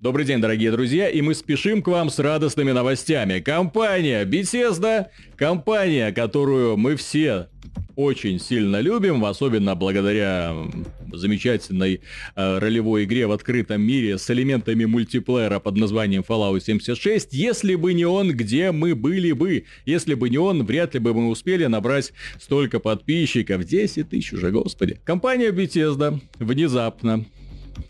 Добрый день, дорогие друзья, и мы спешим к вам с радостными новостями. Компания Bethesda, компания, которую мы все очень сильно любим, особенно благодаря замечательной э, ролевой игре в открытом мире с элементами мультиплеера под названием Fallout 76. Если бы не он, где мы были бы? Если бы не он, вряд ли бы мы успели набрать столько подписчиков. 10 тысяч уже, господи. Компания Bethesda внезапно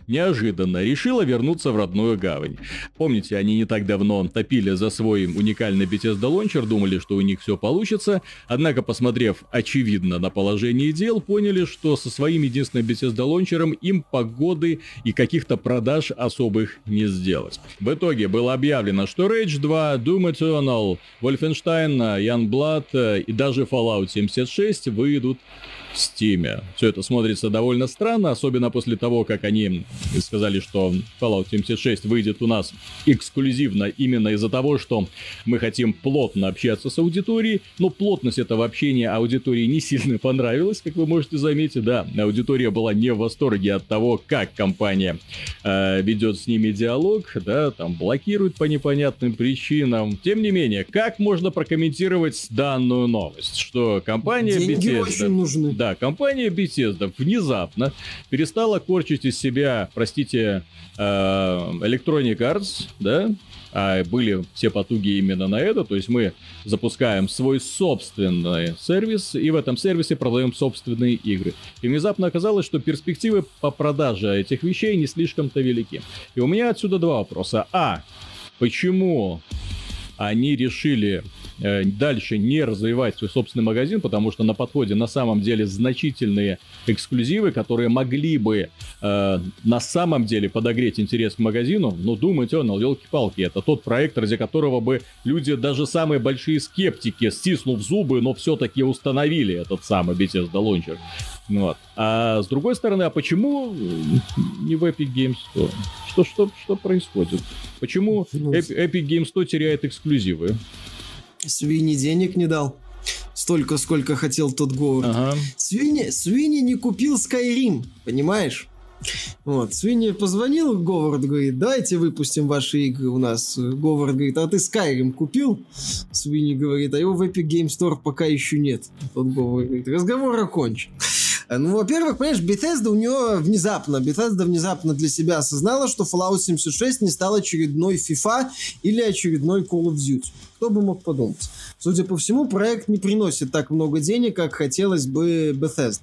неожиданно решила вернуться в родную гавань. Помните, они не так давно топили за свой уникальный Bethesda Launcher, думали, что у них все получится, однако, посмотрев очевидно на положение дел, поняли, что со своим единственным Bethesda Launcher им погоды и каких-то продаж особых не сделать. В итоге было объявлено, что Rage 2, Doom Eternal, Wolfenstein, Youngblood и даже Fallout 76 выйдут Steam. Все это смотрится довольно странно, особенно после того, как они сказали, что Fallout 76 выйдет у нас эксклюзивно именно из-за того, что мы хотим плотно общаться с аудиторией. Но плотность этого общения аудитории не сильно понравилась, как вы можете заметить. Да, аудитория была не в восторге от того, как компания э, ведет с ними диалог, да, там блокирует по непонятным причинам. Тем не менее, как можно прокомментировать данную новость, что компания Деньги Bethesda, очень нужны. Да, компания Bethesda внезапно перестала корчить из себя, простите, э, Electronic Arts, да, а были все потуги именно на это, то есть мы запускаем свой собственный сервис, и в этом сервисе продаем собственные игры. И внезапно оказалось, что перспективы по продаже этих вещей не слишком-то велики. И у меня отсюда два вопроса. А, почему они решили дальше не развивать свой собственный магазин, потому что на подходе на самом деле значительные эксклюзивы, которые могли бы э, на самом деле подогреть интерес к магазину. Но думайте, он, елки-палки, это тот проект, ради которого бы люди, даже самые большие скептики, стиснув зубы, но все-таки установили этот самый Bethesda Launcher. Вот. А с другой стороны, а почему не в Epic Games Store? Что, что, что происходит? Почему ну, Epic Games Store теряет эксклюзивы? Свиньи денег не дал. Столько, сколько хотел тот Говард. Ага. Свиньи, Свиньи не купил Skyrim, понимаешь? Вот, Свиньи позвонил Говард, говорит, давайте выпустим ваши игры у нас. Говард говорит, а ты Skyrim купил? Свиньи говорит, а его в Epic Game Store пока еще нет. Тот Говард говорит, разговор окончен. Ну, во-первых, понимаешь, Bethesda у нее внезапно, Bethesda внезапно для себя осознала, что Fallout 76 не стал очередной FIFA или очередной Call of Duty. Кто бы мог подумать? Судя по всему, проект не приносит так много денег, как хотелось бы Bethesda.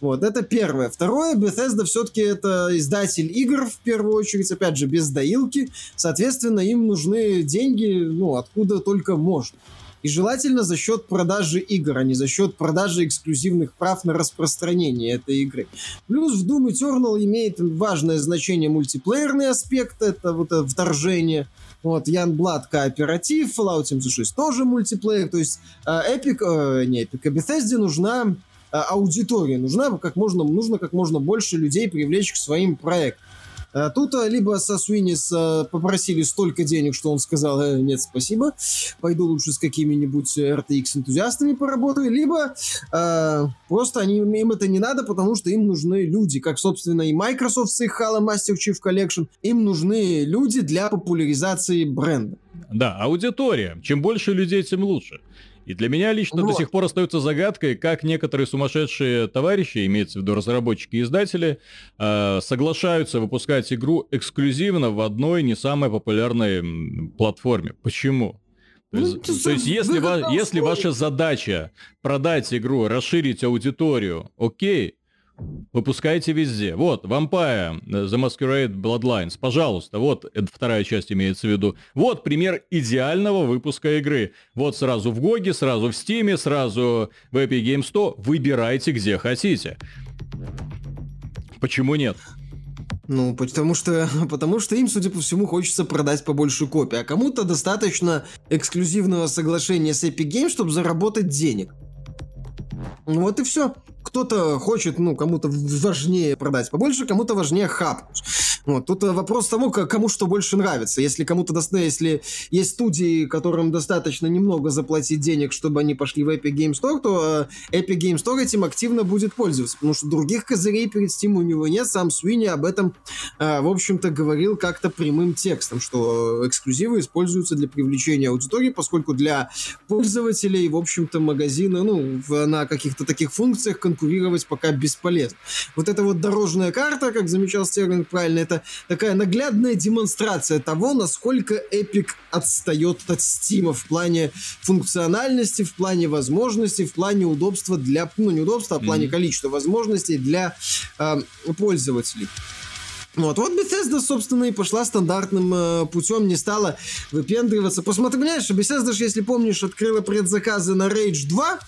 Вот, это первое. Второе, Bethesda все-таки это издатель игр, в первую очередь, опять же, без доилки. Соответственно, им нужны деньги, ну, откуда только можно. И желательно за счет продажи игр, а не за счет продажи эксклюзивных прав на распространение этой игры. Плюс в Doom Eternal имеет важное значение мультиплеерный аспект, это вот это вторжение. Вот, Ян Блад кооператив, Fallout 76 тоже мультиплеер. То есть э, Epic, э, не Epic, а Bethesda нужна э, аудитория, нужна как можно, нужно как можно больше людей привлечь к своим проектам. А тут а, либо со Суинис попросили столько денег, что он сказал, э, нет, спасибо, пойду лучше с какими-нибудь RTX-энтузиастами поработаю, либо э, просто они, им это не надо, потому что им нужны люди, как, собственно, и Microsoft с их Halo Master Chief Collection, им нужны люди для популяризации бренда. Да, аудитория. Чем больше людей, тем лучше. И для меня лично вот. до сих пор остается загадкой, как некоторые сумасшедшие товарищи, имеется в виду разработчики и издатели, э, соглашаются выпускать игру эксклюзивно в одной не самой популярной платформе. Почему? То ну, есть, то есть если, ва- если ваша задача продать игру, расширить аудиторию, окей, Выпускайте везде. Вот, Vampire, The Masquerade Bloodlines, пожалуйста, вот, это вторая часть имеется в виду. Вот пример идеального выпуска игры. Вот сразу в Гоге, сразу в Steam, сразу в Epic Games 100. Выбирайте, где хотите. Почему нет? Ну, потому что, потому что им, судя по всему, хочется продать побольше копий, а кому-то достаточно эксклюзивного соглашения с Epic Games, чтобы заработать денег. Вот и все кто-то хочет, ну, кому-то важнее продать побольше, кому-то важнее хапнуть. Вот. Тут э, вопрос тому, кому что больше нравится. Если кому-то достаточно, если есть студии, которым достаточно немного заплатить денег, чтобы они пошли в Epic Game Store, то э, Epic Game Store этим активно будет пользоваться, потому что других козырей перед Steam у него нет. Сам Суини об этом, э, в общем-то, говорил как-то прямым текстом, что эксклюзивы используются для привлечения аудитории, поскольку для пользователей, в общем-то, магазина, ну, на каких-то таких функциях конкурировать пока бесполезно. Вот эта вот дорожная карта, как замечал Стерлинг правильно, это такая наглядная демонстрация того, насколько Epic отстает от Steam в плане функциональности, в плане возможностей, в плане удобства для, ну, не удобства, а в плане mm-hmm. количества возможностей для э, пользователей. Вот, вот Bethesda, собственно, и пошла стандартным э, путем, не стала выпендриваться. Посмотри, понимаешь, Bethesda, если помнишь, открыла предзаказы на Rage 2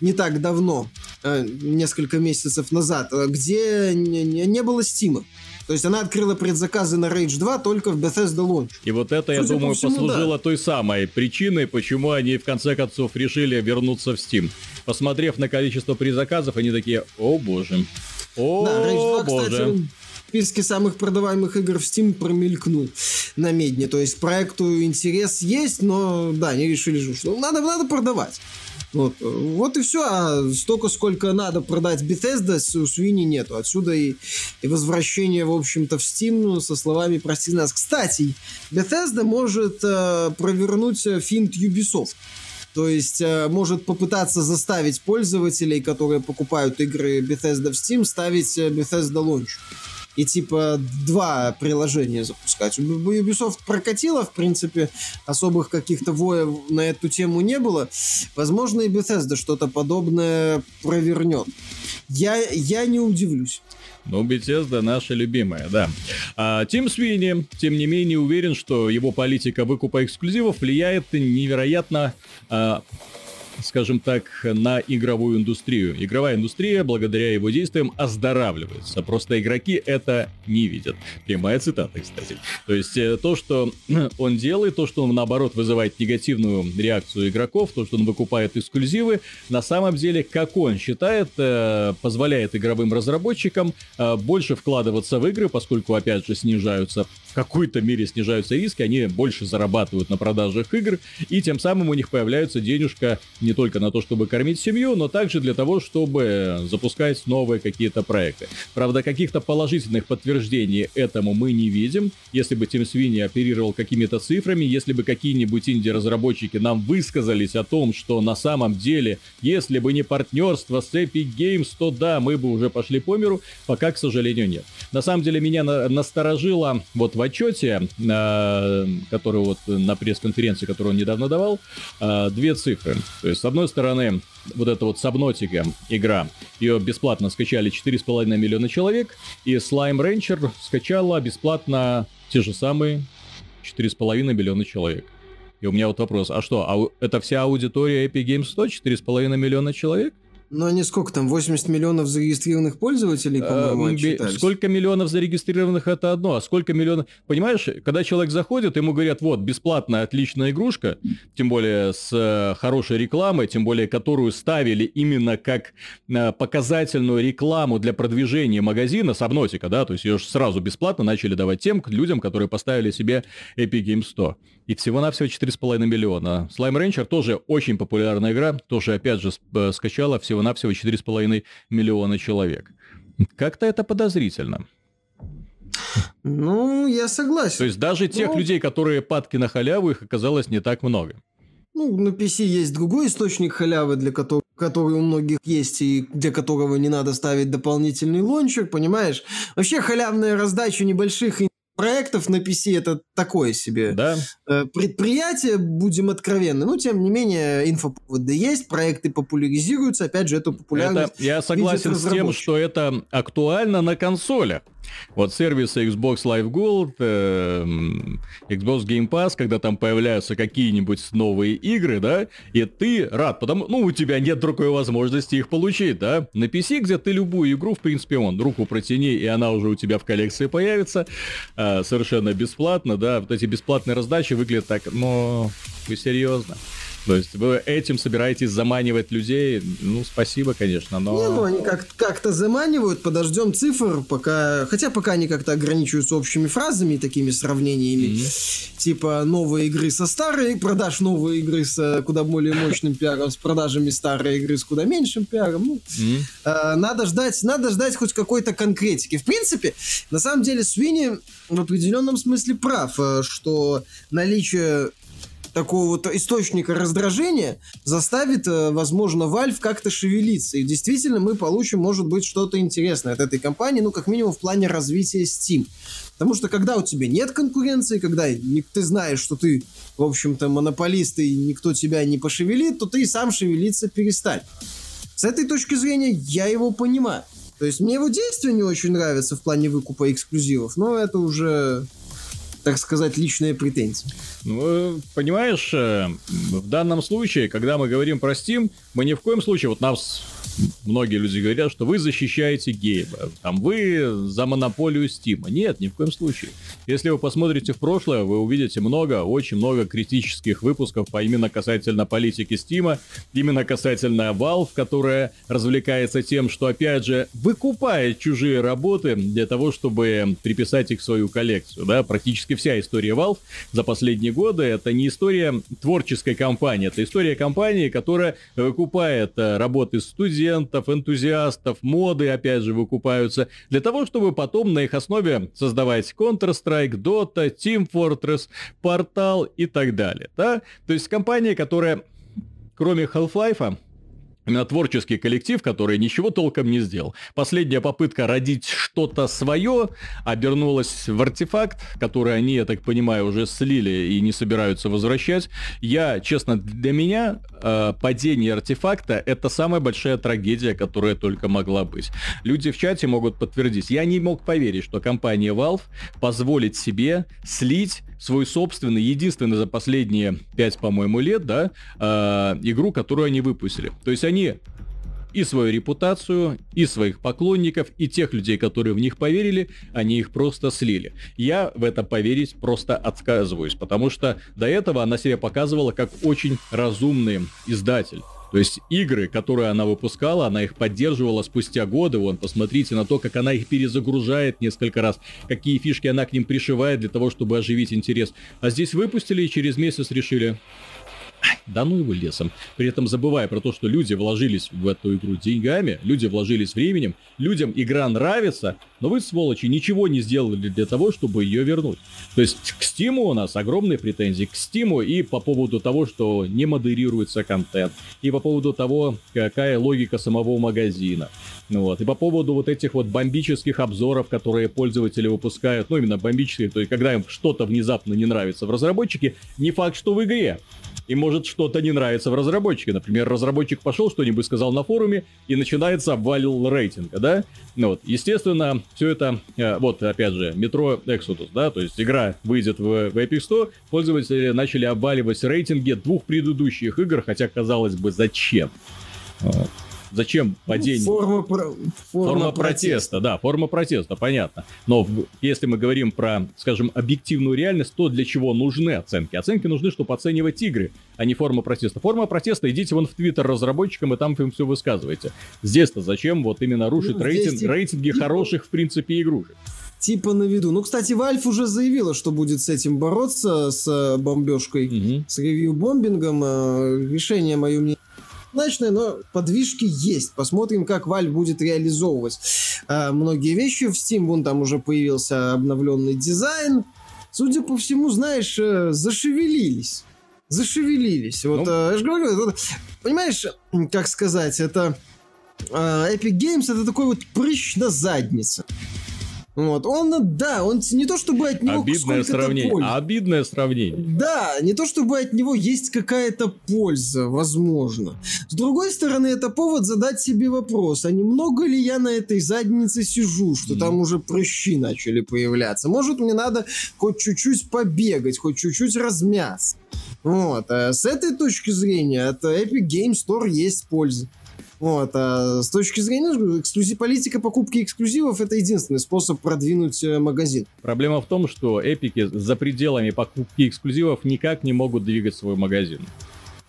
не так давно, э, несколько месяцев назад, э, где не, было Стима. То есть она открыла предзаказы на Rage 2 только в Bethesda Launch. И вот это, Судя я думаю, всему, послужило да. той самой причиной, почему они в конце концов решили вернуться в Steam. Посмотрев на количество предзаказов, они такие, о боже, о да, Rage 2, боже. Кстати, списке самых продаваемых игр в Steam промелькнул на медне. То есть проекту интерес есть, но да, они решили, что надо, надо продавать. Вот, вот и все. А столько, сколько надо продать Bethesda, у Суини нету. Отсюда и, и возвращение, в общем-то, в Steam ну, со словами «Прости нас». Кстати, Bethesda может э, провернуть финт Ubisoft. То есть э, может попытаться заставить пользователей, которые покупают игры Bethesda в Steam, ставить э, Bethesda Launch и типа два приложения запускать. Ubisoft прокатило, в принципе, особых каких-то воев на эту тему не было. Возможно, и Bethesda что-то подобное провернет. Я, я не удивлюсь. Ну, Bethesda наша любимая, да. А Тим Свини, тем не менее, уверен, что его политика выкупа эксклюзивов влияет невероятно а, скажем так, на игровую индустрию. Игровая индустрия, благодаря его действиям, оздоравливается. Просто игроки это не видят. Прямая цитата, кстати. То есть э, то, что он делает, то, что он, наоборот, вызывает негативную реакцию игроков, то, что он выкупает эксклюзивы, на самом деле, как он считает, э, позволяет игровым разработчикам э, больше вкладываться в игры, поскольку, опять же, снижаются в какой-то мере снижаются риски, они больше зарабатывают на продажах игр, и тем самым у них появляется денежка не только на то, чтобы кормить семью, но также для того, чтобы запускать новые какие-то проекты. Правда, каких-то положительных подтверждений этому мы не видим. Если бы Тим Свини оперировал какими-то цифрами, если бы какие-нибудь инди-разработчики нам высказались о том, что на самом деле, если бы не партнерство с Epic Games, то да, мы бы уже пошли по миру, пока, к сожалению, нет. На самом деле, меня на- насторожило вот в отчете, э, который вот на пресс-конференции, которую он недавно давал, э, две цифры. То есть, с одной стороны, вот эта вот Subnautica игра, ее бесплатно скачали 4,5 миллиона человек, и Slime Rancher скачала бесплатно те же самые 4,5 миллиона человек. И у меня вот вопрос, а что, а это вся аудитория Epic Games 100, 4,5 миллиона человек? Ну, они сколько там, 80 миллионов зарегистрированных пользователей, по-моему, э, Сколько миллионов зарегистрированных это одно, а сколько миллионов... Понимаешь, когда человек заходит, ему говорят, вот, бесплатная, отличная игрушка, тем более с э, хорошей рекламой, тем более которую ставили именно как э, показательную рекламу для продвижения магазина Сабнотика, да, то есть ее сразу бесплатно начали давать тем людям, которые поставили себе Epic Games 100. И всего-навсего 4,5 миллиона. Slime Rancher тоже очень популярная игра, тоже, опять же, скачала всего всего-навсего 4,5 миллиона человек. Как-то это подозрительно. Ну, я согласен. То есть даже тех ну... людей, которые падки на халяву, их оказалось не так много. Ну, на PC есть другой источник халявы, для которого, который у многих есть, и для которого не надо ставить дополнительный лончер, понимаешь? Вообще халявная раздача небольших проектов на PC это такое себе да. Э, предприятие, будем откровенны. Но, тем не менее, инфоповоды есть, проекты популяризируются. Опять же, эту популярность это, Я согласен с тем, что это актуально на консолях. Вот сервисы Xbox Live Gold, э, Xbox Game Pass, когда там появляются какие-нибудь новые игры, да, и ты рад, потому, ну, у тебя нет другой возможности их получить, да. На PC, где ты любую игру, в принципе, он руку протяни, и она уже у тебя в коллекции появится, э, совершенно бесплатно, да, вот эти бесплатные раздачи выглядят так, ну, вы серьезно? То есть вы этим собираетесь заманивать людей? Ну, спасибо, конечно, но... Не, ну они как- как-то заманивают, подождем цифр, пока... Хотя пока они как-то ограничиваются общими фразами и такими сравнениями. Mm-hmm. Типа новые игры со старой, продаж новые игры с куда более мощным пиаром, с продажами старой игры с куда меньшим пиаром. Ну, mm-hmm. э, надо ждать, надо ждать хоть какой-то конкретики. В принципе, на самом деле, Свини в определенном смысле прав, э, что наличие такого вот источника раздражения заставит, э, возможно, Valve как-то шевелиться. И действительно мы получим, может быть, что-то интересное от этой компании, ну, как минимум в плане развития Steam. Потому что когда у тебя нет конкуренции, когда ты знаешь, что ты, в общем-то, монополист и никто тебя не пошевелит, то ты и сам шевелиться перестань. С этой точки зрения я его понимаю. То есть мне его действия не очень нравятся в плане выкупа эксклюзивов, но это уже так сказать, личные претензии. Ну, понимаешь, э, в данном случае, когда мы говорим про Steam, мы ни в коем случае, вот нас многие люди говорят, что вы защищаете геймеров, там вы за монополию Steam. Нет, ни в коем случае. Если вы посмотрите в прошлое, вы увидите много, очень много критических выпусков по именно касательно политики Steam, именно касательно Valve, которая развлекается тем, что опять же выкупает чужие работы для того, чтобы приписать их в свою коллекцию. Да? Практически вся история Valve за последние годы это не история творческой компании, это история компании, которая выкупает э, работы студии студентов, энтузиастов, моды, опять же, выкупаются, для того, чтобы потом на их основе создавать Counter-Strike, Dota, Team Fortress, Portal и так далее. Да? То есть компания, которая кроме Half-Life именно творческий коллектив, который ничего толком не сделал. Последняя попытка родить что-то свое обернулась в артефакт, который они, я так понимаю, уже слили и не собираются возвращать. Я, честно, для меня э, падение артефакта это самая большая трагедия, которая только могла быть. Люди в чате могут подтвердить. Я не мог поверить, что компания Valve позволит себе слить свой собственный, единственный за последние 5, по-моему, лет, да, э, игру, которую они выпустили. То есть они и свою репутацию, и своих поклонников, и тех людей, которые в них поверили, они их просто слили. Я в это поверить просто отказываюсь, потому что до этого она себя показывала как очень разумный издатель. То есть игры, которые она выпускала, она их поддерживала спустя годы. Вон, посмотрите на то, как она их перезагружает несколько раз, какие фишки она к ним пришивает для того, чтобы оживить интерес. А здесь выпустили и через месяц решили, да ну его лесом. При этом забывая про то, что люди вложились в эту игру деньгами, люди вложились временем, людям игра нравится, но вы, сволочи, ничего не сделали для того, чтобы ее вернуть. То есть к Стиму у нас огромные претензии, к Стиму и по поводу того, что не модерируется контент, и по поводу того, какая логика самого магазина. Ну вот, и по поводу вот этих вот бомбических обзоров, которые пользователи выпускают, ну именно бомбические, то есть когда им что-то внезапно не нравится в разработчике, не факт, что в игре и может что-то не нравится в разработчике. Например, разработчик пошел, что-нибудь сказал на форуме, и начинается обвалил рейтинга, да? Ну вот, естественно, все это, э, вот, опять же, Metro Exodus, да, то есть игра выйдет в, в Epic Store, пользователи начали обваливать рейтинги двух предыдущих игр, хотя, казалось бы, зачем? Вот. Зачем падение? Ну, форма, форма, форма протеста. протеста, да, форма протеста, понятно. Но если мы говорим про, скажем, объективную реальность, то для чего нужны оценки? Оценки нужны, чтобы оценивать игры, а не форма протеста. Форма протеста, идите вон в Твиттер разработчикам и там им все высказывайте. Здесь-то зачем вот именно рушить ну, рейтинг, типа, рейтинги типа... хороших, в принципе, игрушек? типа на виду. Ну, кстати, Valve уже заявила, что будет с этим бороться, с э, бомбежкой, угу. с ревью-бомбингом. Э, решение, мое мнение, однозначное, но подвижки есть. Посмотрим, как Valve будет реализовывать э, многие вещи. В Steam вон там уже появился обновленный дизайн. Судя по всему, знаешь, э, зашевелились. Зашевелились. Вот, ну... э, я же говорю, вот, понимаешь, как сказать, это э, Epic Games это такой вот прыщ на заднице. Вот. Он, да, он не то чтобы от него Обидное сравнение. Пользы. Обидное сравнение. Да, не то чтобы от него есть какая-то польза, возможно. С другой стороны, это повод задать себе вопрос, а немного ли я на этой заднице сижу, что mm. там уже прыщи начали появляться. Может, мне надо хоть чуть-чуть побегать, хоть чуть-чуть размяться. Вот. А с этой точки зрения от Epic Game Store есть польза. Вот, а с точки зрения эксклюзив, политика покупки эксклюзивов это единственный способ продвинуть э, магазин. Проблема в том, что эпики за пределами покупки эксклюзивов никак не могут двигать свой магазин.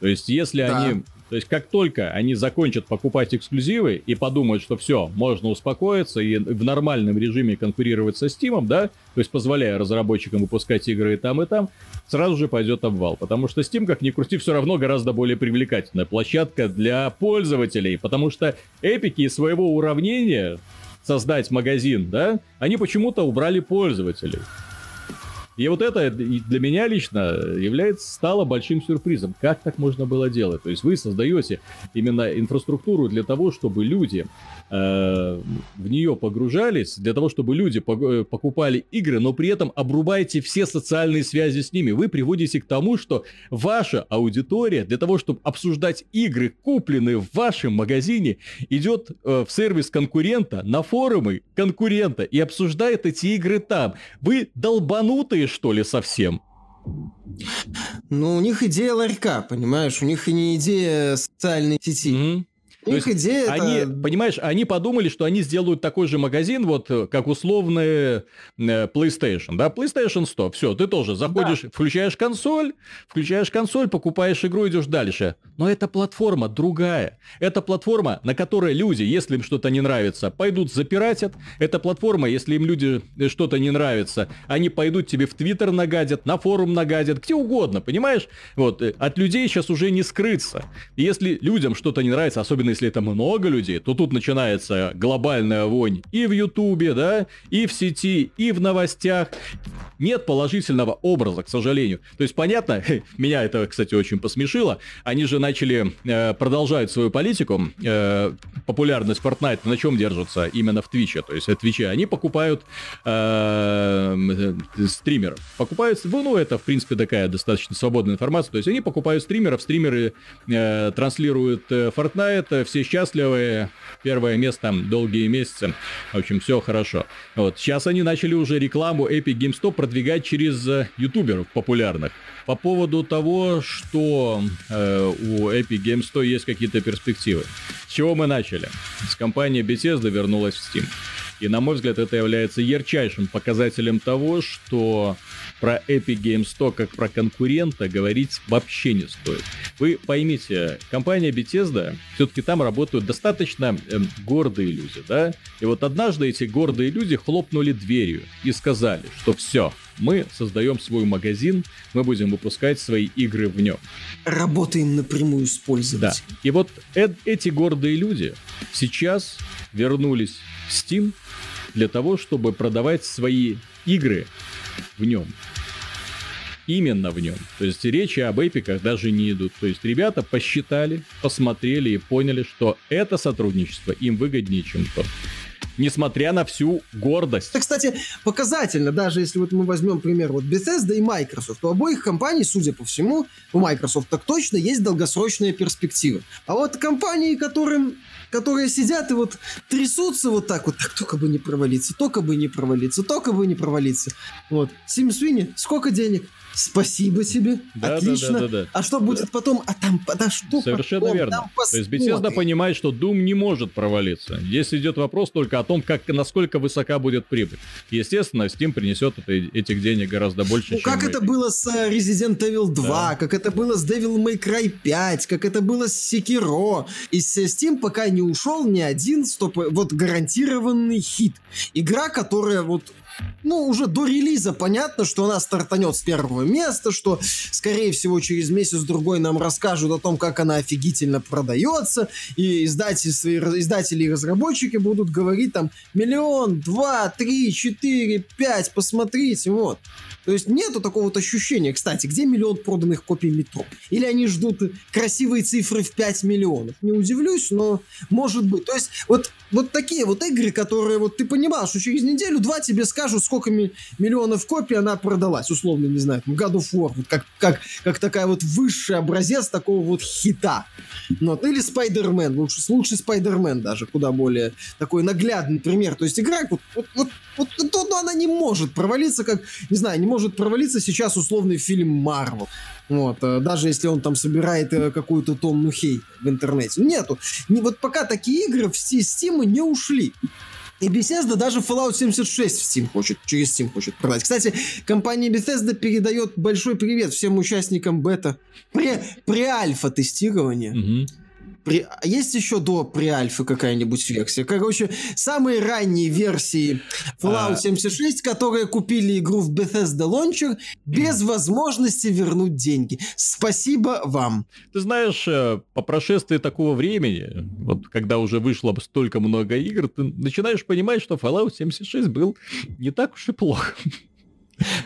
То есть, если да. они то есть как только они закончат покупать эксклюзивы и подумают, что все, можно успокоиться и в нормальном режиме конкурировать со Steam, да, то есть позволяя разработчикам выпускать игры и там, и там, сразу же пойдет обвал. Потому что Steam, как ни крути, все равно гораздо более привлекательная площадка для пользователей. Потому что эпики своего уравнения создать магазин, да, они почему-то убрали пользователей. И вот это для меня лично является, стало большим сюрпризом. Как так можно было делать? То есть вы создаете именно инфраструктуру для того, чтобы люди Э, в нее погружались для того, чтобы люди э, покупали игры, но при этом обрубаете все социальные связи с ними. Вы приводите к тому, что ваша аудитория для того, чтобы обсуждать игры, купленные в вашем магазине, идет э, в сервис конкурента, на форумы конкурента и обсуждает эти игры там. Вы долбанутые, что ли, совсем? Ну, у них идея ларька, понимаешь? У них и не идея социальной сети. Mm-hmm. То Их идея они, это... понимаешь, они подумали, что они сделают такой же магазин, вот как условный э, PlayStation, да, PlayStation 100, все, ты тоже заходишь, да. включаешь консоль, включаешь консоль, покупаешь игру, идешь дальше. Но эта платформа другая. Это платформа, на которой люди, если им что-то не нравится, пойдут запиратят. Это платформа, если им люди э, что-то не нравится, они пойдут тебе в Твиттер нагадят, на форум нагадят, где угодно, понимаешь? Вот, э, от людей сейчас уже не скрыться. если людям что-то не нравится, особенно если это много людей, то тут начинается глобальная вонь и в Ютубе, да, и в сети, и в новостях. Нет положительного образа, к сожалению. То есть, понятно, меня это, кстати, очень посмешило. Они же начали э, продолжать свою политику. Э, популярность Fortnite на чем держится? Именно в Твиче. То есть, в Твиче они покупают э, стримеров. Покупают, ну, это, в принципе, такая достаточно свободная информация. То есть, они покупают стримеров, стримеры э, транслируют э, Fortnite, все счастливы, первое место долгие месяцы, в общем, все хорошо. Вот, сейчас они начали уже рекламу Epic Game Store продвигать через э, ютуберов популярных. По поводу того, что э, у Epic Game Store есть какие-то перспективы. С чего мы начали? С компании Bethesda вернулась в Steam. И, на мой взгляд, это является ярчайшим показателем того, что про Epic Games Store как про конкурента говорить вообще не стоит. Вы поймите, компания Bethesda, все-таки там работают достаточно э, гордые люди, да? И вот однажды эти гордые люди хлопнули дверью и сказали, что все, мы создаем свой магазин, мы будем выпускать свои игры в нем. Работаем напрямую с пользователем. Да. И вот э- эти гордые люди сейчас вернулись в Steam для того, чтобы продавать свои игры в нем. Именно в нем. То есть речи об эпиках даже не идут. То есть ребята посчитали, посмотрели и поняли, что это сотрудничество им выгоднее, чем то несмотря на всю гордость. Это, кстати, показательно, даже если вот мы возьмем пример вот Bethesda и Microsoft. У обоих компаний, судя по всему, у Microsoft так точно есть долгосрочные перспективы. А вот компании, которым которые сидят и вот трясутся вот так вот, так только бы не провалиться, только бы не провалиться, только бы не провалиться. Вот. Сим Свини, сколько денег? Спасибо тебе. Да, Отлично. Да, да, да, да. А что будет да. потом? А там, да что Совершенно потом? верно. То есть Bethesda понимает, что Doom не может провалиться. Здесь идет вопрос только о том, как, насколько высока будет прибыль. Естественно, Steam принесет это, этих денег гораздо больше, ну, чем как мы. это было с э, Resident Evil 2, да. как это было с Devil May Cry 5, как это было с Sekiro. И с Steam пока не ушел ни один стоп, вот гарантированный хит. Игра, которая вот ну, уже до релиза понятно, что она стартанет с первого места, что, скорее всего, через месяц-другой нам расскажут о том, как она офигительно продается, и издатели, издатели и разработчики будут говорить там миллион, два, три, четыре, пять, посмотрите, вот. То есть нету такого вот ощущения. Кстати, где миллион проданных копий метро? Или они ждут красивые цифры в 5 миллионов? Не удивлюсь, но может быть. То есть вот, вот такие вот игры, которые вот ты понимал, что через неделю-два тебе скажут, сколько ми- миллионов копий она продалась. Условно, не знаю, там, God of. Вот как, как, как такая вот высший образец такого вот хита. Вот. Или Spider-Man. Лучше, лучше Spider-Man даже, куда более такой наглядный пример. То есть игра вот, вот, вот, вот, вот ну, она не может провалиться, как, не знаю, не может провалиться сейчас условный фильм Марвел. Вот, э, даже если он там собирает э, какую-то тонну хей в интернете. Нету. Не, вот пока такие игры в Steam не ушли. И Bethesda даже Fallout 76 в Steam хочет, через Steam хочет продать. Кстати, компания Bethesda передает большой привет всем участникам бета. При, при альфа-тестирования. При... А есть еще до преальфы какая-нибудь версия? Короче, самые ранние версии Fallout а... 76, которые купили игру в Bethesda Launcher без возможности вернуть деньги. Спасибо вам. Ты знаешь, э, по прошествии такого времени, вот когда уже вышло столько много игр, ты начинаешь понимать, что Fallout 76 был не так уж и плохо.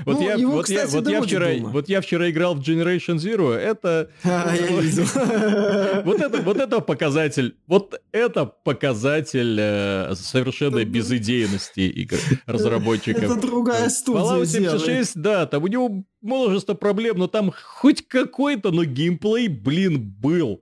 Вот, ну, я, его, вот, я, вот, я вчера, вот я вчера играл в Generation Zero, это... А, я. Вот это, вот это показатель, вот это показатель э, совершенной безыдейности игр разработчиков. Это другая студия Fallout 76, да, там у него множество проблем, но там хоть какой-то, но геймплей, блин, был.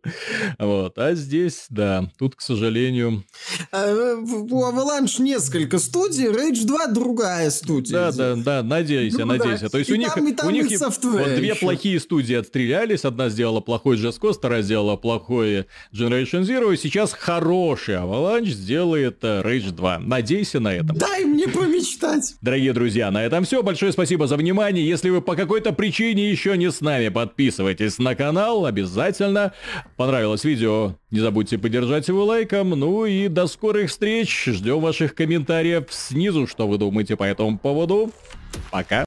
Вот, а здесь, да, тут, к сожалению... А, э, у Avalanche несколько студий, Rage 2 другая студия. Да, да, да, надеюсь, я надеюсь. То есть и у них, там, у них вот две плохие студии отстрелялись, одна сделала плохой Just Cause, вторая сделала плохой Generation Zero, и сейчас хороший Avalanche сделает э, Rage 2. Надейся на это. Дай мне помечтать. Дорогие друзья, на этом все. Большое спасибо за внимание. Если вы по какой какой-то причине еще не с нами, подписывайтесь на канал обязательно. Понравилось видео, не забудьте поддержать его лайком. Ну и до скорых встреч. Ждем ваших комментариев снизу, что вы думаете по этому поводу. Пока.